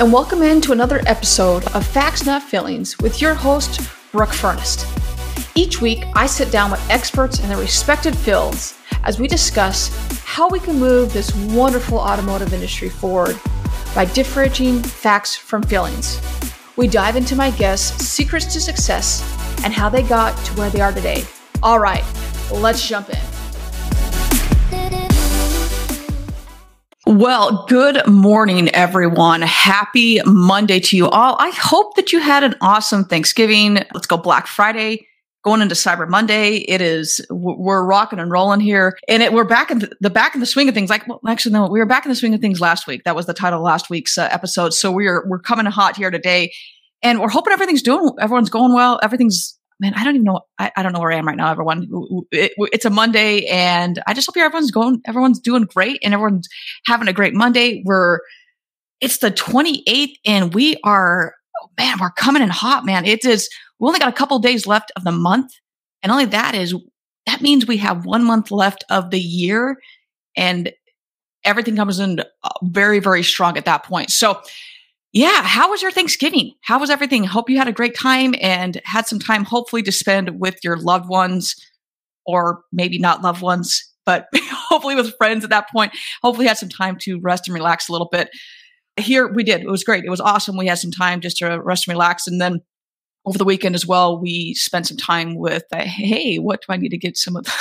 and welcome into another episode of Facts Not Feelings with your host, Brooke Furnest. Each week, I sit down with experts in their respected fields as we discuss how we can move this wonderful automotive industry forward by differentiating facts from feelings. We dive into my guests' secrets to success and how they got to where they are today. All right, let's jump in. Well, good morning, everyone. Happy Monday to you all. I hope that you had an awesome Thanksgiving. Let's go Black Friday. Going into Cyber Monday, it is we're rocking and rolling here, and it, we're back in the, the, back in the swing of things. Like, well, actually, no, we were back in the swing of things last week. That was the title of last week's uh, episode. So we're we're coming hot here today, and we're hoping everything's doing. Everyone's going well. Everything's man, I don't even know. I, I don't know where I am right now, everyone. It, it's a Monday and I just hope everyone's going, everyone's doing great and everyone's having a great Monday. We're, it's the 28th and we are, oh man, we're coming in hot, man. It is, we only got a couple days left of the month. And only that is, that means we have one month left of the year and everything comes in uh, very, very strong at that point. So, yeah, how was your Thanksgiving? How was everything? Hope you had a great time and had some time, hopefully, to spend with your loved ones, or maybe not loved ones, but hopefully with friends at that point. Hopefully, had some time to rest and relax a little bit. Here we did. It was great. It was awesome. We had some time just to rest and relax, and then over the weekend as well, we spent some time with. Uh, hey, what do I need to get some of?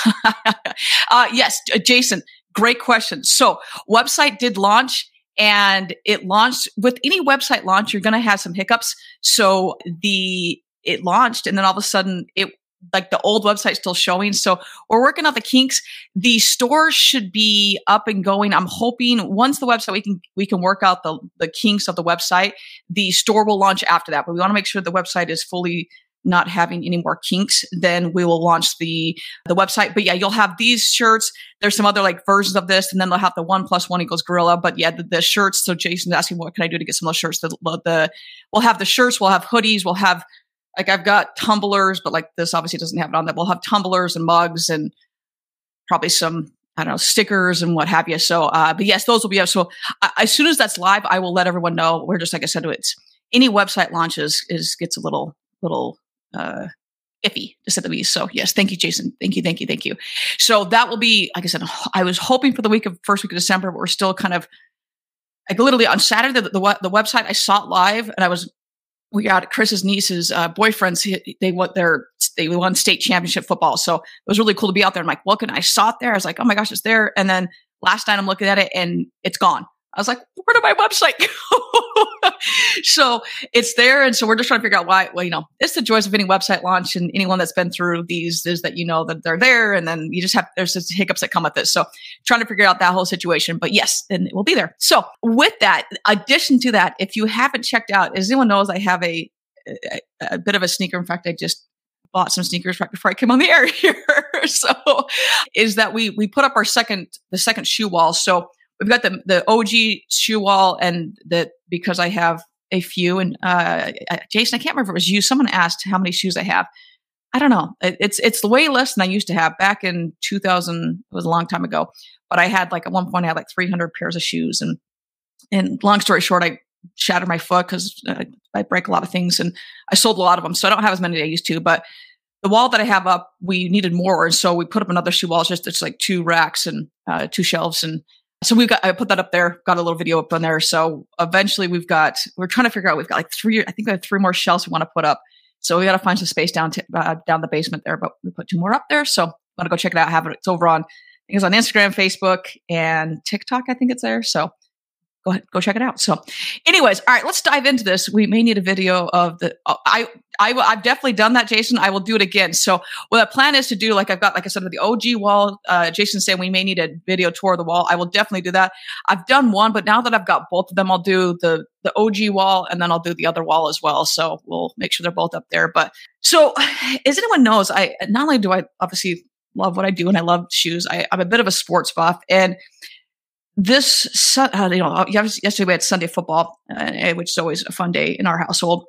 Uh, yes, Jason. Great question. So, website did launch and it launched with any website launch you're going to have some hiccups. So the it launched and then all of a sudden it like the old website still showing. So we're working out the kinks. The store should be up and going. I'm hoping once the website we can we can work out the the kinks of the website the store will launch after that. But we want to make sure the website is fully not having any more kinks, then we will launch the the website. But yeah, you'll have these shirts. There's some other like versions of this, and then they'll have the one plus one equals gorilla. But yeah, the, the shirts. So Jason's asking, what can I do to get some of those shirts? The, the we'll have the shirts. We'll have hoodies. We'll have like I've got tumblers, but like this obviously doesn't have it on that. We'll have tumblers and mugs and probably some I don't know, stickers and what have you. So, uh, but yes, those will be up. So uh, as soon as that's live, I will let everyone know. We're just, like I said, it's any website launches is gets a little, little uh, iffy to say the least. So yes, thank you, Jason. Thank you, thank you, thank you. So that will be, like I said, I was hoping for the week of first week of December, but we're still kind of like literally on Saturday, the, the, the website I saw it live and I was, we got Chris's niece's uh, boyfriends. They won their, they won state championship football. So it was really cool to be out there. I'm like, look, and I saw it there. I was like, oh my gosh, it's there. And then last night I'm looking at it and it's gone. I was like, where did my website go? so it's there. And so we're just trying to figure out why, well, you know, it's the joys of any website launch and anyone that's been through these is that you know that they're there. And then you just have, there's just hiccups that come with this. So trying to figure out that whole situation. But yes, and it will be there. So with that, addition to that, if you haven't checked out, as anyone knows, I have a, a, a bit of a sneaker. In fact, I just bought some sneakers right before I came on the air here. so is that we, we put up our second, the second shoe wall. So we've got the the OG shoe wall, and that because I have a few. And uh, Jason, I can't remember if it was you. Someone asked how many shoes I have. I don't know. It, it's it's way less than I used to have back in 2000. It was a long time ago, but I had like at one point I had like 300 pairs of shoes. And and long story short, I shattered my foot because uh, I break a lot of things, and I sold a lot of them, so I don't have as many as I used to. But the wall that I have up, we needed more, and so we put up another shoe wall. It's just it's like two racks and uh, two shelves, and so we've got, I put that up there, got a little video up on there. So eventually we've got, we're trying to figure out, we've got like three, I think we have three more shelves we want to put up. So we got to find some space down, to, uh, down the basement there, but we put two more up there. So want to go check it out. Have it. It's over on, I think it's on Instagram, Facebook, and TikTok. I think it's there. So go ahead, go check it out. So, anyways, all right, let's dive into this. We may need a video of the. Uh, I I I've definitely done that, Jason. I will do it again. So, what the plan is to do, like I've got, like I said, the OG wall. Uh, Jason said we may need a video tour of the wall. I will definitely do that. I've done one, but now that I've got both of them, I'll do the the OG wall and then I'll do the other wall as well. So we'll make sure they're both up there. But so, as anyone knows, I not only do I obviously love what I do and I love shoes. I, I'm a bit of a sports buff and this, uh, you know, yesterday we had Sunday football, uh, which is always a fun day in our household.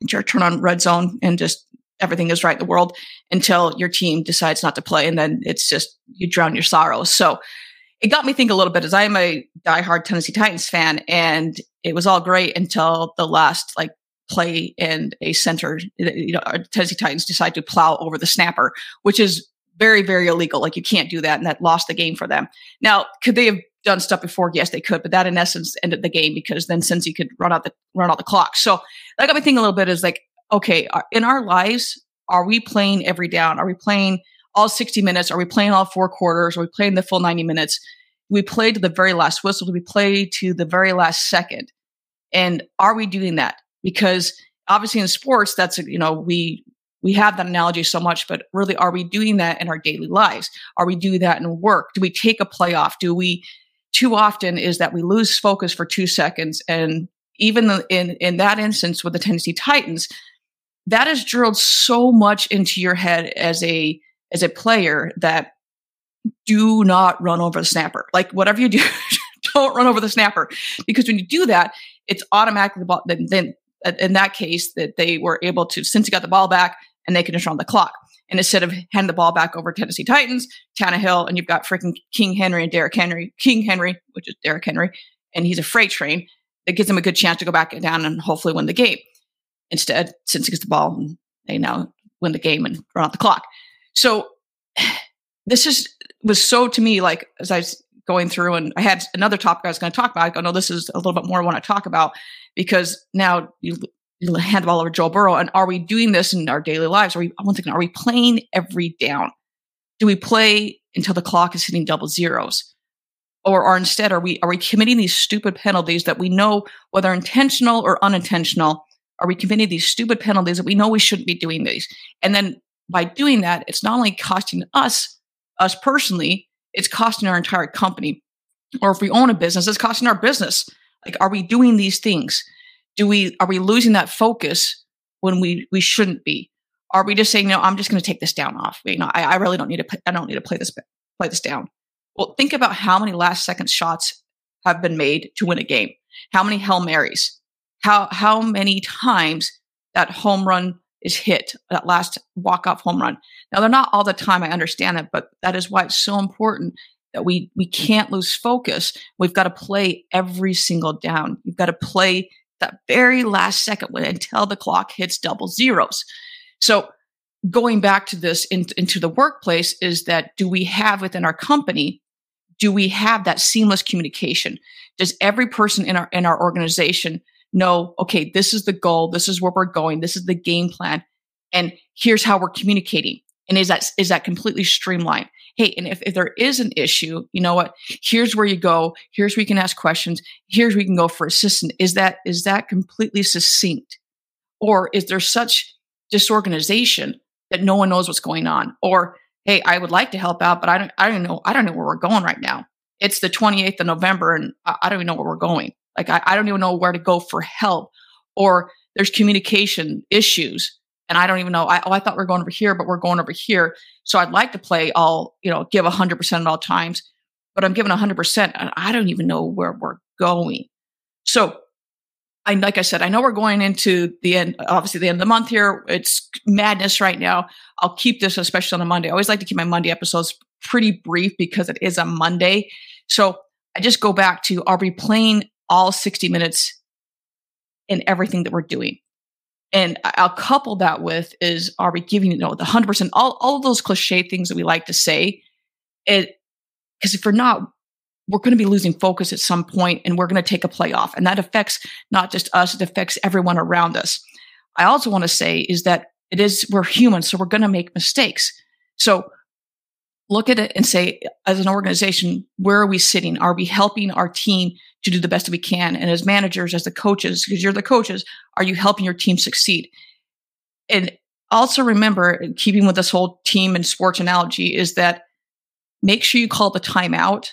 You turn on Red Zone and just everything is right in the world until your team decides not to play, and then it's just you drown your sorrows. So it got me thinking a little bit as I am a diehard Tennessee Titans fan, and it was all great until the last like play and a center, you know, Tennessee Titans decide to plow over the snapper, which is very, very illegal. Like you can't do that. And that lost the game for them. Now, could they have done stuff before? Yes, they could, but that in essence ended the game because then since Cincy could run out the, run out the clock. So that got me thinking a little bit is like, okay, in our lives, are we playing every down? Are we playing all 60 minutes? Are we playing all four quarters? Are we playing the full 90 minutes? We play to the very last whistle. Do we play to the very last second? And are we doing that? Because obviously in sports, that's, you know, we, we have that analogy so much, but really, are we doing that in our daily lives? Are we doing that in work? Do we take a playoff? Do we, too often is that we lose focus for two seconds. And even the, in, in that instance with the Tennessee Titans, that is drilled so much into your head as a, as a player that do not run over the snapper. Like whatever you do, don't run over the snapper because when you do that, it's automatically the ball. Then, then in that case, that they were able to Cincy got the ball back and they can just run the clock. And instead of hand the ball back over Tennessee Titans, Tannehill, and you've got freaking King Henry and Derrick Henry, King Henry, which is Derrick Henry, and he's a freight train. That gives him a good chance to go back down and hopefully win the game. Instead, Cincy gets the ball, they now win the game and run out the clock. So this is was so to me like as I was going through and I had another topic I was going to talk about. I go, no, this is a little bit more I want to talk about because now you hand the ball over Joe Burrow. And are we doing this in our daily lives? Are we, I'm thinking, are we playing every down? Do we play until the clock is hitting double zeros? Or, are instead, are we, are we committing these stupid penalties that we know, whether intentional or unintentional, are we committing these stupid penalties that we know we shouldn't be doing these? And then by doing that, it's not only costing us, us personally, it's costing our entire company. Or if we own a business, it's costing our business. Like, are we doing these things? Do we, are we losing that focus when we, we shouldn't be? Are we just saying, no, I'm just going to take this down off? You know, I, I really don't need to, I don't need to play this, play this down. Well, think about how many last second shots have been made to win a game. How many Hail Marys? How, how many times that home run is hit, that last walk off home run. Now they're not all the time. I understand that, but that is why it's so important that we we can't lose focus. We've got to play every single down. You've got to play that very last second until the clock hits double zeros. So going back to this in, into the workplace is that do we have within our company do we have that seamless communication does every person in our in our organization know, okay, this is the goal. This is where we're going. This is the game plan. And here's how we're communicating. And is that, is that completely streamlined? Hey, and if, if there is an issue, you know what? Here's where you go. Here's where you can ask questions. Here's where you can go for assistance. Is that, is that completely succinct? Or is there such disorganization that no one knows what's going on? Or, hey, I would like to help out, but I don't, I don't know. I don't know where we're going right now. It's the 28th of November and I don't even know where we're going. Like I, I don't even know where to go for help. Or there's communication issues and I don't even know. I, oh, I thought we are going over here, but we're going over here. So I'd like to play all, you know, give 100% at all times, but I'm giving 100% and I don't even know where we're going. So I, like I said, I know we're going into the end, obviously the end of the month here. It's madness right now. I'll keep this, especially on a Monday. I always like to keep my Monday episodes pretty brief because it is a Monday. So I just go back to, are we playing all 60 minutes in everything that we're doing. And I'll couple that with is are we giving, you know, the 100%, all, all of those cliche things that we like to say. It, because if we're not, we're going to be losing focus at some point and we're going to take a play off. And that affects not just us, it affects everyone around us. I also want to say is that it is, we're human, so we're going to make mistakes. So look at it and say, as an organization, where are we sitting? Are we helping our team to do the best that we can? And as managers, as the coaches, because you're the coaches, are you helping your team succeed? And also remember, keeping with this whole team and sports analogy, is that make sure you call the timeout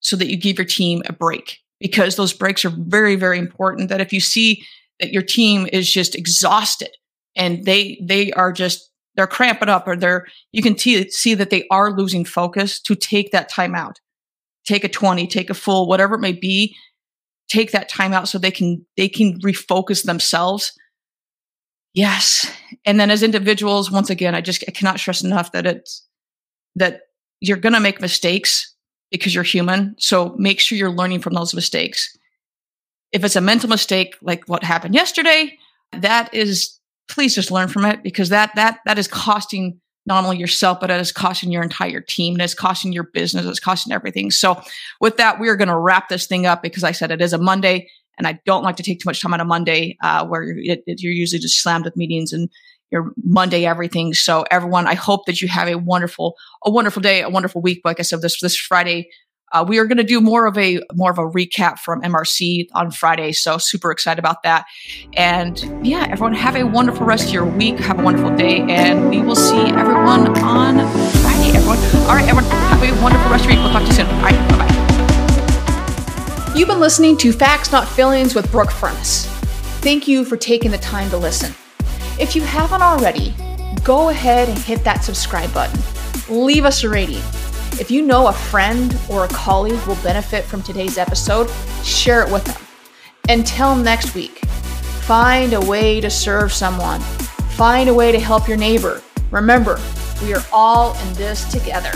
so that you give your team a break because those breaks are very, very important. That if you see that your team is just exhausted and they they are just they're cramping up or they're you can t- see that they are losing focus to take that time out. Take a 20 take a full whatever it may be take that time out so they can they can refocus themselves. Yes. And then as individuals once again i just I cannot stress enough that it's that you're going to make mistakes because you're human. So make sure you're learning from those mistakes. If it's a mental mistake like what happened yesterday, that is please just learn from it because that that that is costing not only yourself, but it is costing your entire team. And it's costing your business. It's costing everything. So with that, we are going to wrap this thing up because I said it is a Monday and I don't like to take too much time on a Monday, uh, where you're, it, you're usually just slammed with meetings and your Monday everything. So everyone, I hope that you have a wonderful, a wonderful day, a wonderful week. Like I said, this, this Friday, uh, we are going to do more of a more of a recap from MRC on Friday, so super excited about that. And yeah, everyone have a wonderful rest of your week. Have a wonderful day, and we will see everyone on Friday. Everyone, all right, everyone, have a wonderful rest of your week. We'll talk to you soon. All right, bye bye. You've been listening to Facts Not Feelings with Brooke Furnace. Thank you for taking the time to listen. If you haven't already, go ahead and hit that subscribe button. Leave us a rating if you know a friend or a colleague will benefit from today's episode, share it with them. Until next week, find a way to serve someone, find a way to help your neighbor. Remember, we are all in this together.